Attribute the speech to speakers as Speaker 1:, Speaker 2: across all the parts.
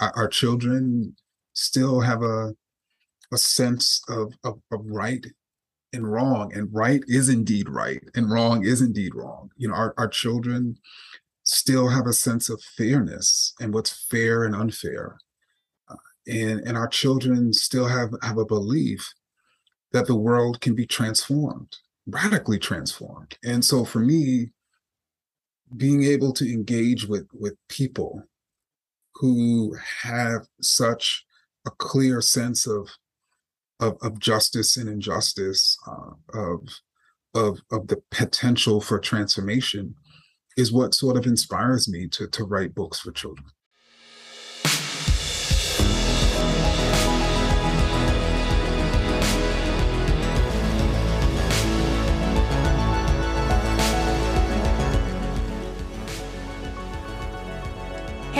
Speaker 1: our, children still have a a sense of, of, of right and wrong and right is indeed right and wrong is indeed wrong. You know our, our children still have a sense of fairness and what's fair and unfair. Uh, and and our children still have have a belief that the world can be transformed radically transformed. And so for me being able to engage with with people who have such a clear sense of of, of justice and injustice, uh, of of of the potential for transformation, is what sort of inspires me to to write books for children.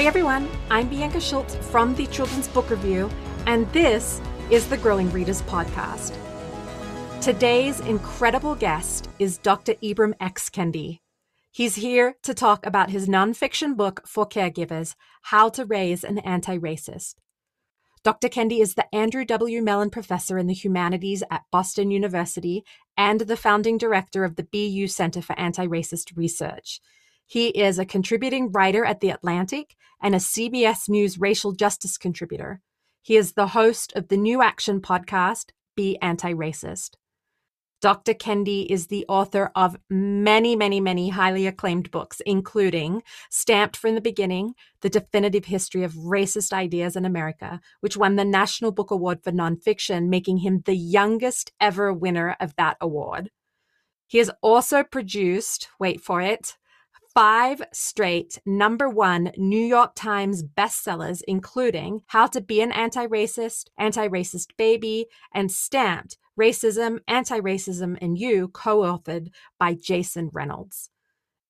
Speaker 2: Hey everyone, I'm Bianca Schulze from the Children's Book Review, and this is the Growing Readers Podcast. Today's incredible guest is Dr. Ibram X. Kendi. He's here to talk about his nonfiction book for caregivers, How to Raise an Anti Racist. Dr. Kendi is the Andrew W. Mellon Professor in the Humanities at Boston University and the founding director of the BU Center for Anti Racist Research. He is a contributing writer at The Atlantic and a CBS News racial justice contributor. He is the host of the New Action podcast, Be Anti Racist. Dr. Kendi is the author of many, many, many highly acclaimed books, including Stamped from the Beginning, The Definitive History of Racist Ideas in America, which won the National Book Award for Nonfiction, making him the youngest ever winner of that award. He has also produced, wait for it, five straight number one New York Times bestsellers, including How to Be an Anti Racist, Anti Racist Baby, and Stamped Racism, Anti Racism, and You, co authored by Jason Reynolds.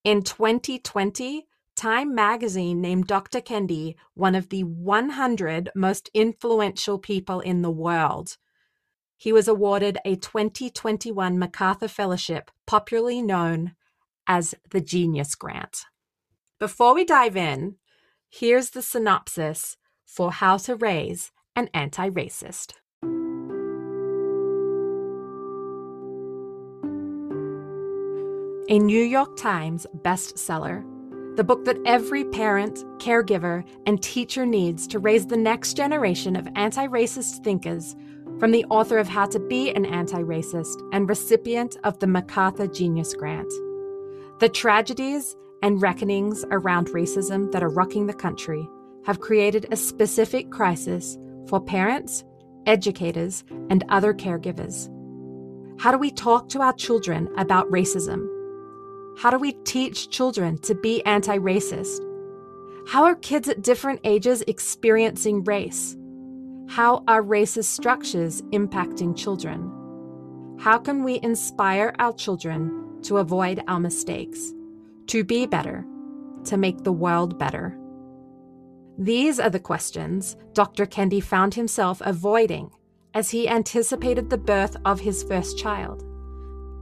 Speaker 2: In 2020, Time magazine named Dr. Kendi one of the 100 most influential people in the world. He was awarded a 2021 MacArthur Fellowship, popularly known as the Genius Grant. Before we dive in, here's the synopsis for How to Raise an Anti Racist. A New York Times bestseller, the book that every parent, caregiver, and teacher needs to raise the next generation of anti racist thinkers from the author of How to Be an Anti Racist and recipient of the MacArthur Genius Grant. The tragedies and reckonings around racism that are rocking the country have created a specific crisis for parents, educators, and other caregivers. How do we talk to our children about racism? How do we teach children to be anti racist? How are kids at different ages experiencing race? How are racist structures impacting children? How can we inspire our children to avoid our mistakes, to be better, to make the world better? These are the questions Dr. Kendi found himself avoiding as he anticipated the birth of his first child.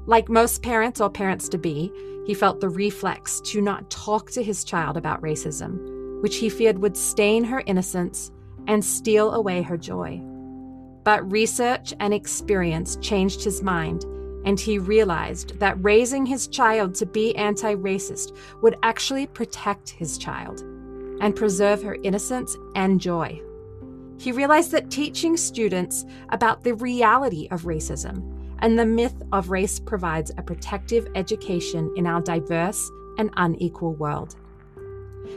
Speaker 2: Like most parents or parents to be, he felt the reflex to not talk to his child about racism, which he feared would stain her innocence and steal away her joy. But research and experience changed his mind and he realized that raising his child to be anti racist would actually protect his child and preserve her innocence and joy. He realized that teaching students about the reality of racism and the myth of race provides a protective education in our diverse and unequal world.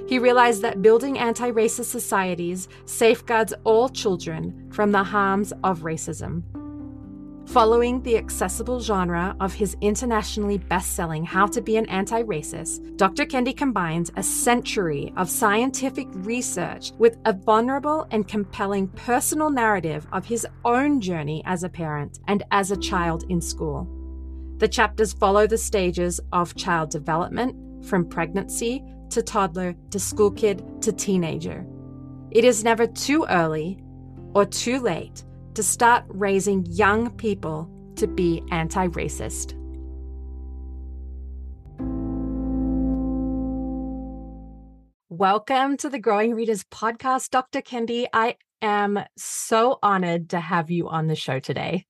Speaker 2: He realized that building anti racist societies safeguards all children from the harms of racism Following the accessible genre of his internationally best selling How to Be an Anti Racist, Dr. Kendi combines a century of scientific research with a vulnerable and compelling personal narrative of his own journey as a parent and as a child in school. The chapters follow the stages of child development from pregnancy to toddler to school kid to teenager. It is never too early or too late to start raising young people to be anti racist. Welcome to the Growing Readers podcast, Dr. Kendi. I am so honored to have you on the show today.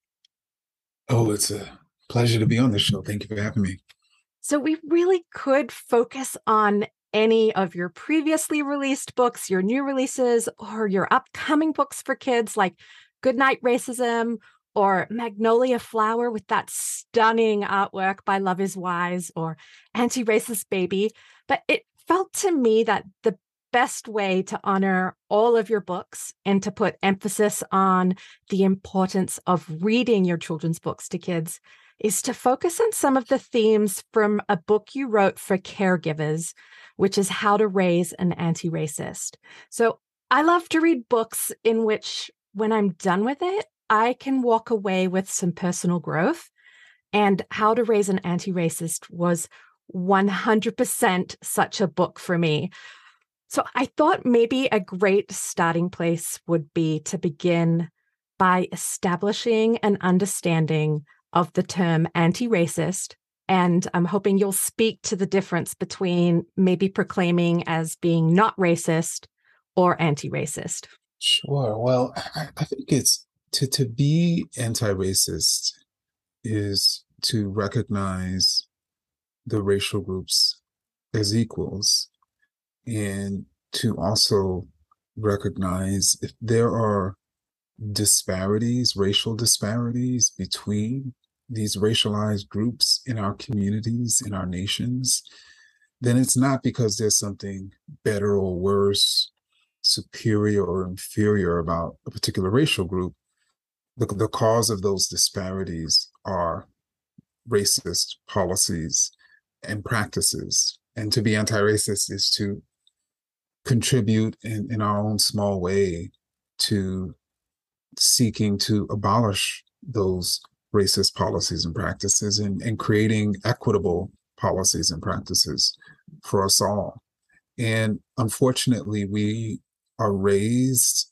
Speaker 1: Oh, it's a pleasure to be on the show. Thank you for having me.
Speaker 2: So, we really could focus on any of your previously released books, your new releases, or your upcoming books for kids like Goodnight Racism or Magnolia Flower with that stunning artwork by Loveis Wise or Anti Racist Baby. But it felt to me that the best way to honor all of your books and to put emphasis on the importance of reading your children's books to kids is to focus on some of the themes from a book you wrote for caregivers, which is How to Raise an Anti Racist. So I love to read books in which, when I'm done with it, I can walk away with some personal growth. And How to Raise an Anti Racist was 100% such a book for me. So I thought maybe a great starting place would be to begin by establishing an understanding of the term anti racist. And I'm hoping you'll speak to the difference between maybe proclaiming as being not racist or anti racist.
Speaker 1: Sure. Well, I, think it's to, to be anti racist is to recognize the racial groups as equals and to also recognize if there are disparities, racial disparities between these racialized groups in our communities, in our nations, then it's not because there's something better or worse, superior or inferior about a particular racial group. The, the cause of those disparities are racist policies and practices. And to be anti racist is to contribute in, in our own small way to seeking to abolish those racist policies and practices and, and creating equitable policies and practices for us all. And unfortunately, we are raised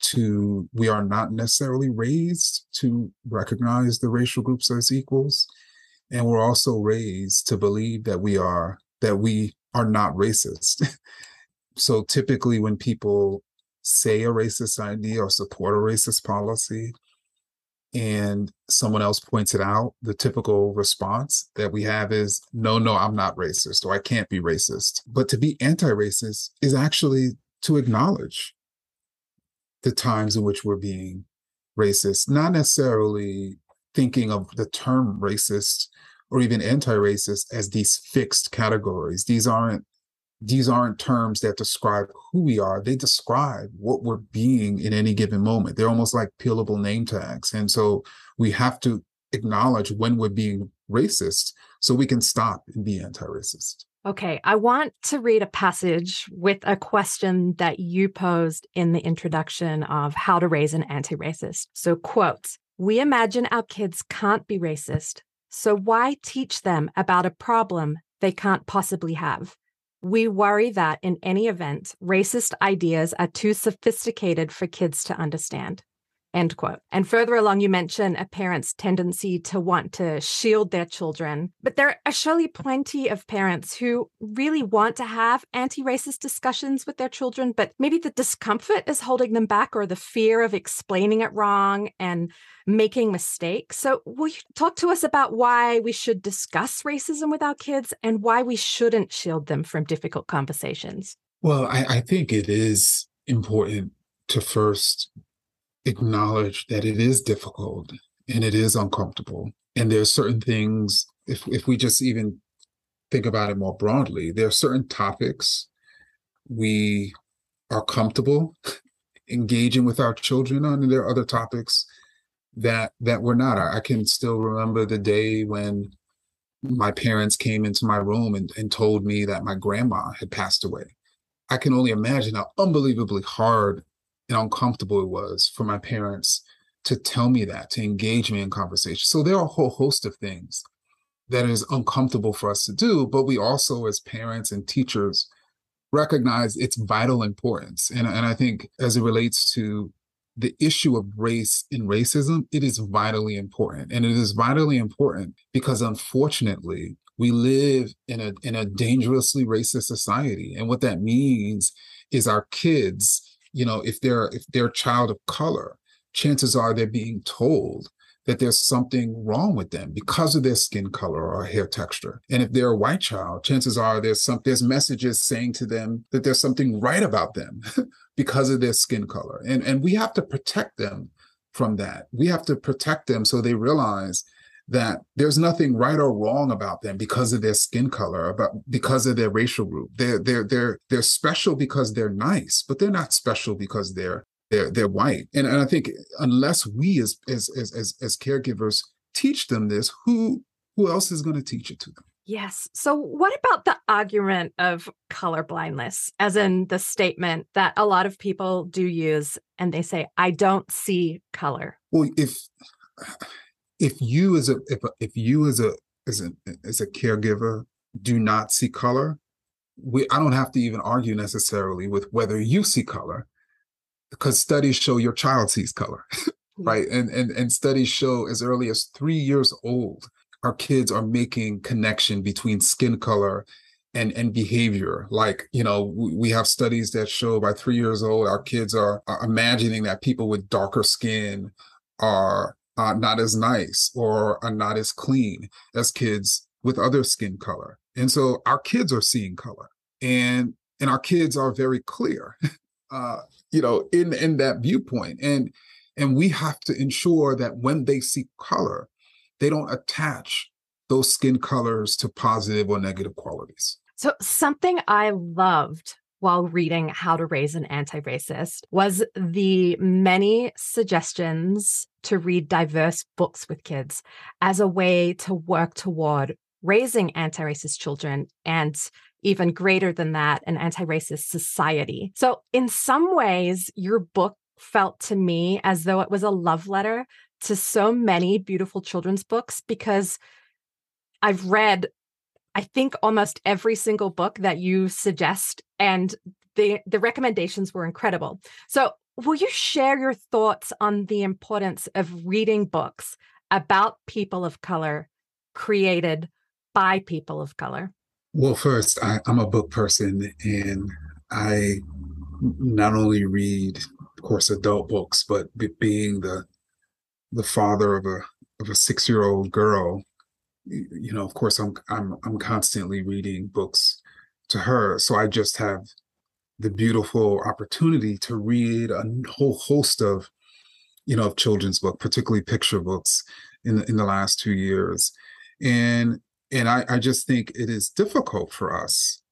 Speaker 1: to, we are not necessarily raised to recognize the racial groups as equals. And we're also raised to believe that we are, that we are not racist. so typically when people say a racist idea or support a racist policy, and someone else points it out, the typical response that we have is, no, no, I'm not racist or I can't be racist. But to be anti racist is actually to acknowledge the times in which we're being racist, not necessarily thinking of the term racist or even anti racist as these fixed categories. These aren't these aren't terms that describe who we are. They describe what we're being in any given moment. They're almost like peelable name tags. And so we have to acknowledge when we're being racist so we can stop and be anti racist.
Speaker 2: Okay, I want to read a passage with a question that you posed in the introduction of how to raise an anti racist. So, quote, we imagine our kids can't be racist. So, why teach them about a problem they can't possibly have? We worry that in any event, racist ideas are too sophisticated for kids to understand. End quote. And further along, you mention a parent's tendency to want to shield their children. But there are surely plenty of parents who really want to have anti racist discussions with their children, but maybe the discomfort is holding them back or the fear of explaining it wrong and making mistakes. So, will you talk to us about why we should discuss racism with our kids and why we shouldn't shield them from difficult conversations?
Speaker 1: Well, I, I think it is important to first acknowledge that it is difficult and it is uncomfortable. And there are certain things, if, if we just even think about it more broadly, there are certain topics we are comfortable engaging with our children on, and there are other topics that that we're not. I can still remember the day when my parents came into my room and, and told me that my grandma had passed away. I can only imagine how unbelievably hard and uncomfortable it was for my parents to tell me that, to engage me in conversation. So there are a whole host of things that is uncomfortable for us to do, but we also, as parents and teachers, recognize its vital importance. And, and I think as it relates to the issue of race and racism, it is vitally important. And it is vitally important because unfortunately, we live in a in a dangerously racist society and what that means is our kids you know if they're if they're a child of color chances are they're being told that there's something wrong with them because of their skin color or hair texture. And if they're a white child, chances are there's some there's messages saying to them that there's something right about them because of their skin color. And and we have to protect them from that. We have to protect them so they realize that there's nothing right or wrong about them because of their skin color, about because of their racial group. They're they're they're they're special because they're nice, but they're not special because they're they're they're white. And, and I think unless we as as as as, as caregivers teach them this, who who else is going to teach it to them?
Speaker 2: Yes. So, what about the argument of color blindness, as in the statement that a lot of people do use and they say, I don't see color?
Speaker 1: Well, if if you as a if, if you as a as a as a caregiver do not see color, we I don't have to even argue necessarily with whether you see color because studies show your child sees color, right? And, and, and studies show as early as three years old, our kids are making connection between skin color and and behavior like you know we have studies that show by three years old our kids are, are imagining that people with darker skin are uh, not as nice or are not as clean as kids with other skin color and so our kids are seeing color and and our kids are very clear uh, you know, in in that viewpoint. And and we have to ensure that when they see color, they don't attach those skin colors to positive or negative qualities.
Speaker 2: So something I loved while reading How to Raise an Anti-Racist was the many suggestions to read diverse books with kids as a way to work toward raising anti-racist children and even greater than that, an anti racist society. So, in some ways, your book felt to me as though it was a love letter to so many beautiful children's books because I've read, I think, almost every single book that you suggest, and the, the recommendations were incredible. So, will you share your thoughts on the importance of reading books about people of color created by people of color?
Speaker 1: Well, first, I, am a book person, and I not only read, of course, adult books, but being the the father of a of a six year old girl, you know, of course, I'm I'm I'm constantly reading books to her. So I just have the beautiful opportunity to read a whole host of, you know, of children's book, particularly picture books, in the, in the last two years, and and I, I just think it is difficult for us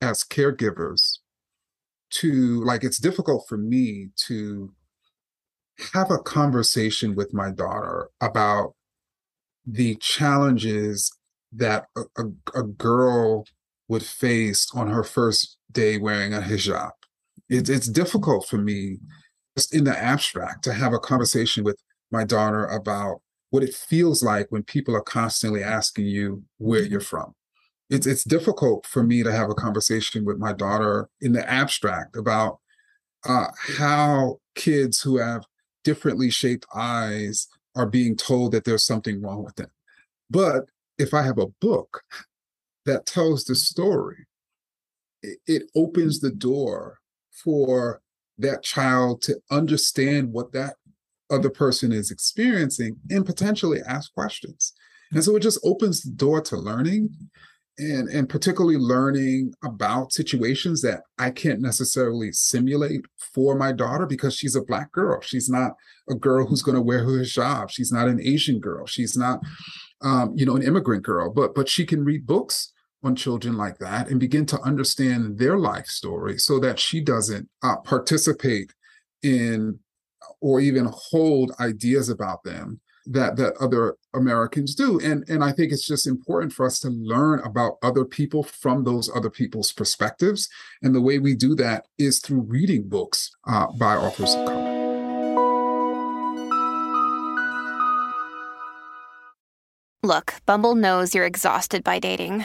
Speaker 1: as caregivers to like it's difficult for me to have a conversation with my daughter about the challenges that a, a, a, girl would face on her first day wearing a hijab. It, it's difficult for me, just in the abstract, to have a conversation with my daughter about what it feels like when people are constantly asking you where you're from. It's it's difficult for me to have a conversation with my daughter in the abstract about uh, how kids who have differently shaped eyes are being told that there's something wrong with them. But if I have a book that tells the story, it, opens the door for that child to understand what that other person is experiencing and potentially ask questions. And so it just opens the door to learning and, and particularly learning about situations that I can't necessarily simulate for my daughter because she's a black girl. She's not a girl who's going to wear her hijab. She's not an Asian girl. She's not, um, you know, an immigrant girl. But but she can read books on children like that and begin to understand their life story so that she doesn't uh, participate in or even hold ideas about them that that other Americans do. And and I think it's just important for us to learn about other people from those other people's perspectives. And the way we do that is through reading books uh, by authors of color.
Speaker 3: Look, Bumble knows you're exhausted by dating.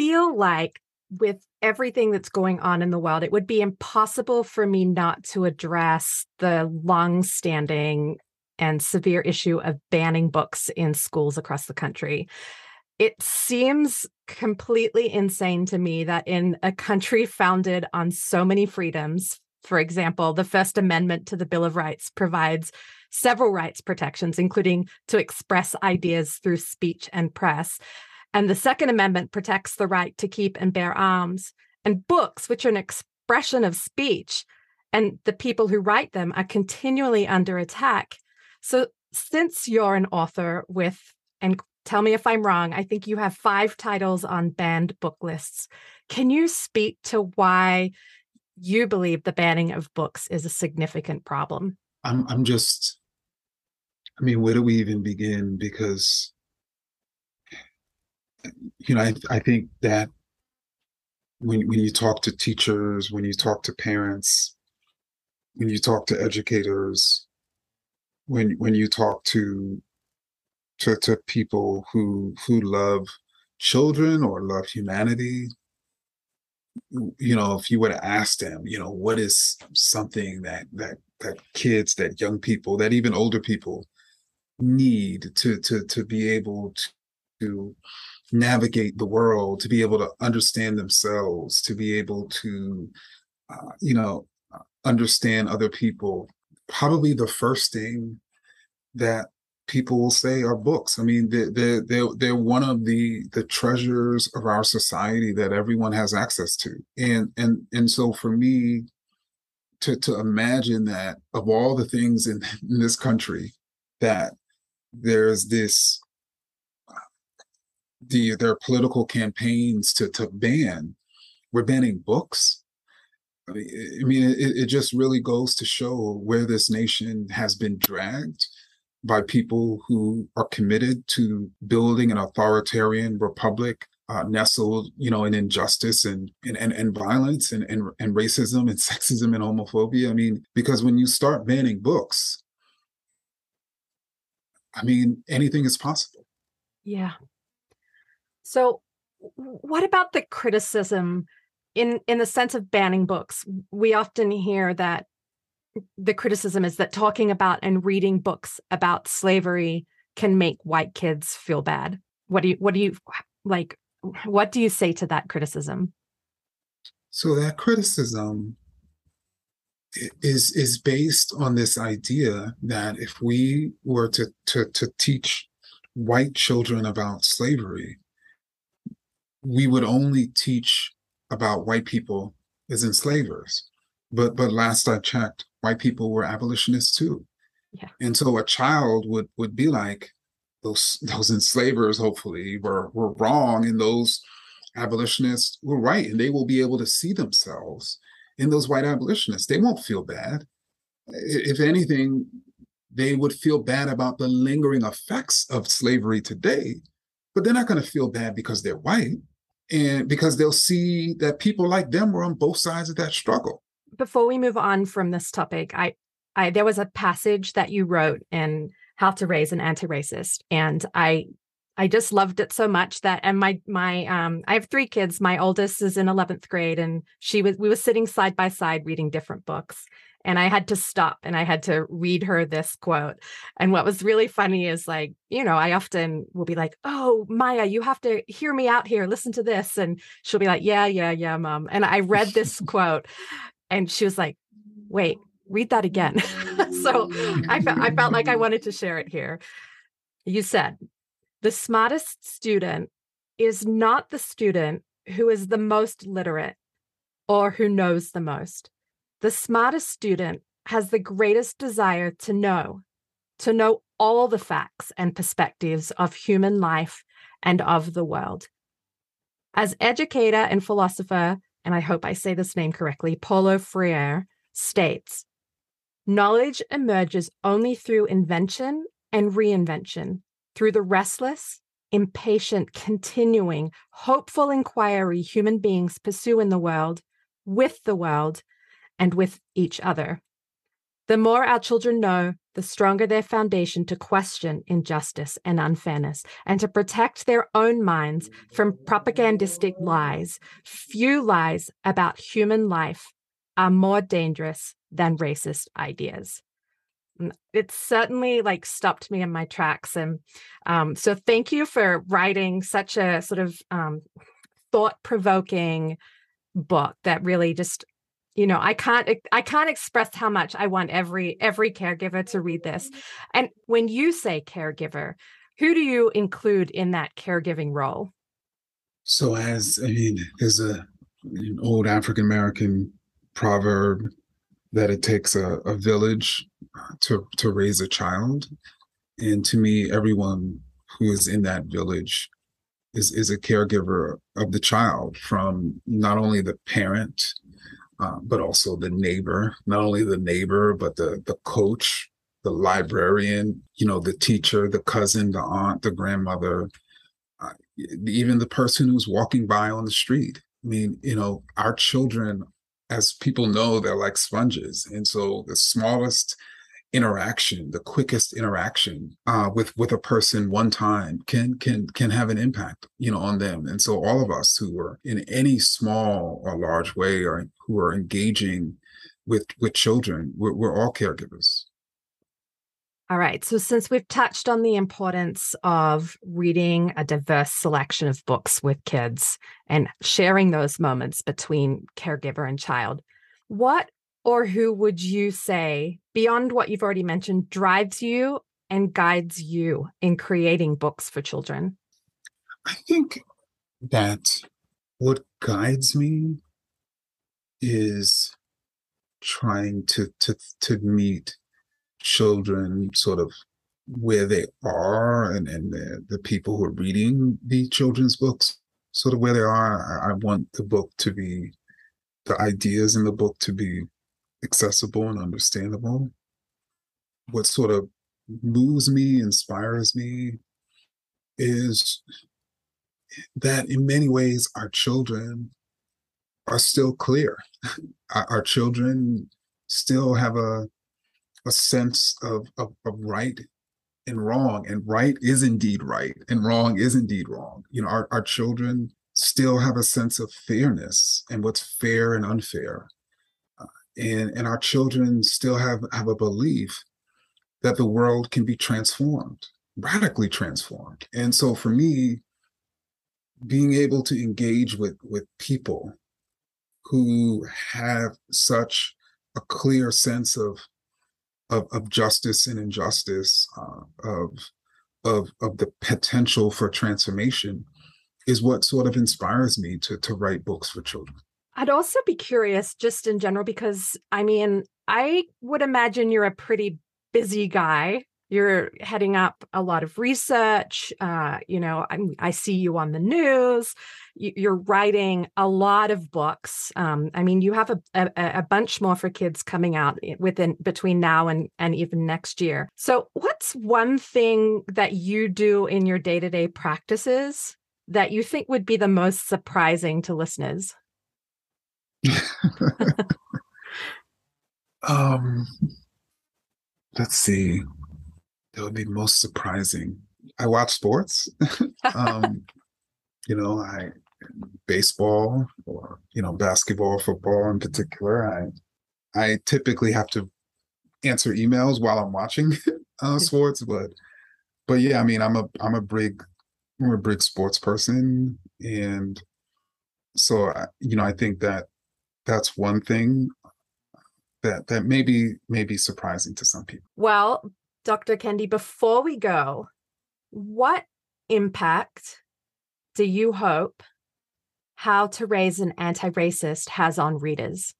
Speaker 2: Feel like with everything that's going on in the world, it would be impossible for me not to address the long-standing and severe issue of banning books in schools across the country. It seems completely insane to me that in a country founded on so many freedoms, for example, the First Amendment to the Bill of Rights provides several rights protections, including to express ideas through speech and press. And the Second Amendment protects the right to keep and bear arms. And books, which are an expression of speech, and the people who write them are continually under attack. So, since you're an author with, and tell me if I'm wrong, I think you have five titles on banned book lists. Can you speak to why you believe the banning of books is a significant problem?
Speaker 1: I'm I'm just I mean, where do we even begin? Because you know, I I think that when when you talk to teachers, when you talk to parents, when you talk to educators, when when you talk to to to people who who love children or love humanity, you know, if you were to ask them, you know, what is something that that that kids, that young people, that even older people need to to to be able to navigate the world, to be able to understand themselves, to be able to, uh, you know, understand other people. Probably the first thing that people will say are books. I mean, they're, they're, they're, they're one of the, the treasures of our society that everyone has access to. And, and, and so for me, to, to imagine that of all the things in, in this country, that there's this the their political campaigns to to ban. We're banning books. I mean, it, it just really goes to show where this nation has been dragged by people who are committed to building an authoritarian republic uh, nestled, you know, in injustice and and and, and violence and, and and racism and sexism and homophobia. I mean, because when you start banning books, I mean, anything is possible.
Speaker 2: Yeah. So, what about the criticism in in the sense of banning books? We often hear that the criticism is that talking about and reading books about slavery can make white kids feel bad. What do you what do you like what do you say to that criticism?
Speaker 1: So that criticism is is based on this idea that if we were to to to teach white children about slavery, we would only teach about white people as enslavers. But but last I checked, white people were abolitionists too.
Speaker 2: Yeah.
Speaker 1: And so a child would would be like, those those enslavers hopefully were were wrong and those abolitionists were right and they will be able to see themselves in those white abolitionists they won't feel bad if anything they would feel bad about the lingering effects of slavery today but they're not going to feel bad because they're white and because they'll see that people like them were on both sides of that struggle.
Speaker 2: Before we move on from this topic, I, I there was a passage that you wrote in How to Raise an Anti-Racist, and I I just loved it so much that and my my um I have three kids. My oldest is in 11th grade and she was we were sitting side by side reading different books and I had to stop and I had to read her this quote. And what was really funny is like, you know, I often will be like, "Oh, Maya, you have to hear me out here. Listen to this." And she'll be like, "Yeah, yeah, yeah, mom." And I read this quote and she was like, "Wait, read that again." so I, fe- I felt like I wanted to share it here. You said, "The smartest student is not the student who is the most literate or who knows the most." The smartest student has the greatest desire to know, to know all the facts and perspectives of human life and of the world. As educator and philosopher, and I hope I say this name correctly, Paulo Freire, states Knowledge emerges only through invention and reinvention, through the restless, impatient, continuing, hopeful inquiry human beings pursue in the world, with the world, and with each other. The more our children know, the stronger their foundation to question injustice and unfairness and to protect their own minds from propagandistic lies. Few lies about human life are more dangerous than racist ideas. It certainly like stopped me in my tracks. And um, so thank you for writing such a sort of um, thought provoking book that really just you know i can't i can't express how much i want every every caregiver to read this. Mm-hmm. And when you say caregiver who do you include in that caregiving role?
Speaker 1: So as i mean there's a an old african american proverb that it takes a, a village to to raise a child. And to me everyone who is in that village is is a caregiver of the child from not only the parent uh, but also the neighbor not only the neighbor but the the coach the librarian you know the teacher the cousin the aunt the grandmother uh, even the person who's walking by on the street i mean you know our children as people know, they're like sponges. And so the smallest interaction, the quickest interaction uh, with with a person one time can can can have an impact, you know, on them. And so all of us who are in any small or large way or who are engaging with with children, we're, we're all caregivers.
Speaker 2: All right. So, since we've touched on the importance of reading a diverse selection of books with kids and sharing those moments between caregiver and child, what or who would you say, beyond what you've already mentioned, drives you and guides you in creating books for children?
Speaker 1: I think that what guides me is trying to to to meet children sort of where they are and, and the, the people who are reading the children's books sort of where they are. I, I want the book to be the ideas in the book to be accessible and understandable. What sort of moves me, inspires me is that in many ways our children are still clear. our, children still have a a sense of, of, of right and wrong and right is indeed right and wrong is indeed wrong. You know our, our children still have a sense of fairness and what's fair and unfair. Uh, and and our children still have have a belief that the world can be transformed radically transformed. And so for me being able to engage with with people who have such a clear sense of of, of justice and injustice, uh, of of of the potential for transformation, is what sort of inspires me to to write books for children.
Speaker 2: I'd also be curious, just in general, because I mean, I would imagine you're a pretty busy guy you're heading up a lot of research uh, you know I'm, i see you on the news. You're writing a lot of books. Um, i mean you have a, a, a, bunch more for kids coming out within between now and and even next year. So what's one thing that you do in your day-to-day practices that you think would be the most surprising to listeners?
Speaker 1: Um let's see that would be most surprising. I watch sports. um, you know, I baseball or you know basketball, football in particular. I I typically have to answer emails while I'm watching uh, sports, but but yeah, I mean, I'm a I'm a big I'm a big sports person, and so I, you know, I think that that's one thing that that maybe may be surprising to some people.
Speaker 2: Well, Dr. Kendi, before we go, what impact do you hope How to Raise an Anti Racist has on readers?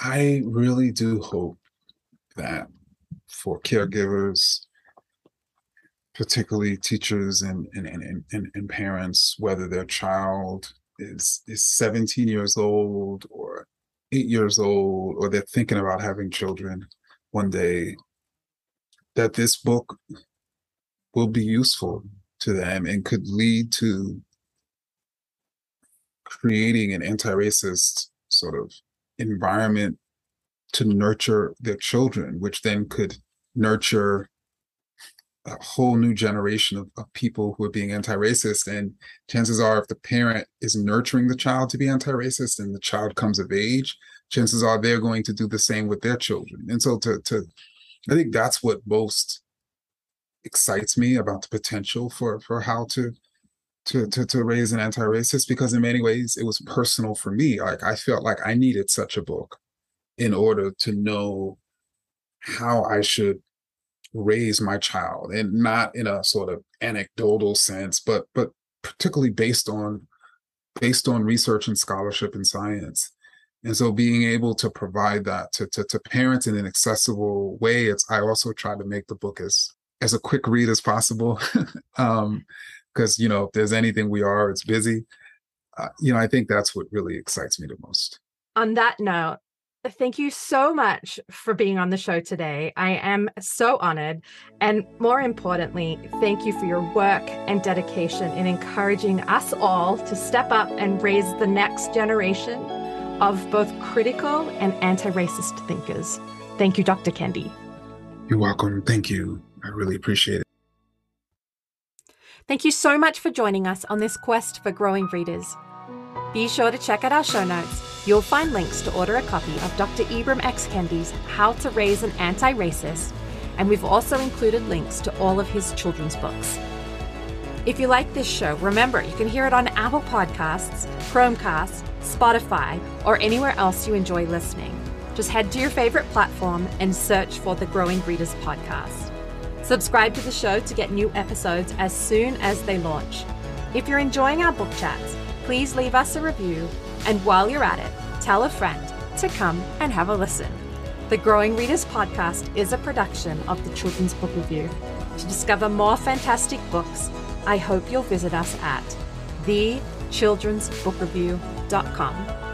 Speaker 1: I really do hope that for caregivers, particularly teachers and, and, and, and, and parents, whether their child is is 17 years old or eight years old or they're thinking about having children one day that this book will be useful to them and could lead to creating an anti-racist sort of environment to nurture their children which then could nurture a whole new generation of, of people who are being anti-racist. And chances are if the parent is nurturing the child to be anti-racist and the child comes of age chances are they're going to do the same with their children. And so to to i think that's what most excites me about the potential for for how to to to, to raise an anti-racist because in many ways it was personal for me. Like i felt like i needed such a book in order to know how i should raise my child and not in a sort of anecdotal sense but but particularly based on based on research and scholarship and science and so being able to provide that to, to, to parents in an accessible way it's i also try to make the book as as a quick read as possible um because you know if there's anything we are it's busy uh, you know i think that's what really excites me the most
Speaker 2: on that note Thank you so much for being on the show today. I am so honored. And more importantly, thank you for your work and dedication in encouraging us all to step up and raise the next generation of both critical and anti racist thinkers. Thank you, Dr. Kendi.
Speaker 1: You're welcome. Thank you. I really appreciate it.
Speaker 2: Thank you so much for joining us on this quest for growing readers. Be sure to check out our show notes. You'll find links to order a copy of Dr. Ibram X. Kendi's How to Raise an Anti Racist, and we've also included links to all of his children's books. If you like this show, remember you can hear it on Apple Podcasts, Chromecast, Spotify, or anywhere else you enjoy listening. Just head to your favorite platform and search for the Growing Readers podcast. Subscribe to the show to get new episodes as soon as they launch. If you're enjoying our book chats, please leave us a review. And while you're at it, tell a friend to come and have a listen. The Growing Readers podcast is a production of the Children's Book Review. To discover more fantastic books, I hope you'll visit us at thechildren'sbookreview.com